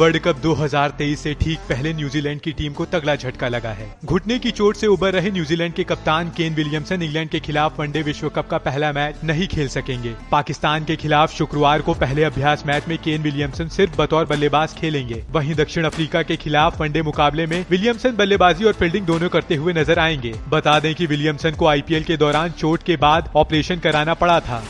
World cup 2023 से ठीक पहले न्यूजीलैंड की टीम को तगड़ा झटका लगा है। घुटने की चोट से उबर रहे न्यूजीलैंड के कप्तान केन विलियमसन इंग्लैंड के खिलाफ वनडे विश्व कप का पहला मैच नहीं खेल सकेंगे। पाकिस्तान के खिलाफ शुक्रवार को पहले अभ्यास मैच में केन विलियमसन सिर्फ़ बतौर बल्लेबाज खेलेंगे। वहीं दक्षिण अफ्रीका के खिलाफ वनडे मुकाबले में विलियमसन बल्लेबाजी और फील्डिंग दोनों करते हुए नज़र आएँगे। बता दें की विलियमसन को आईपीएल के दौरान चोट के बाद ऑपरेशन कराना पड़ा था।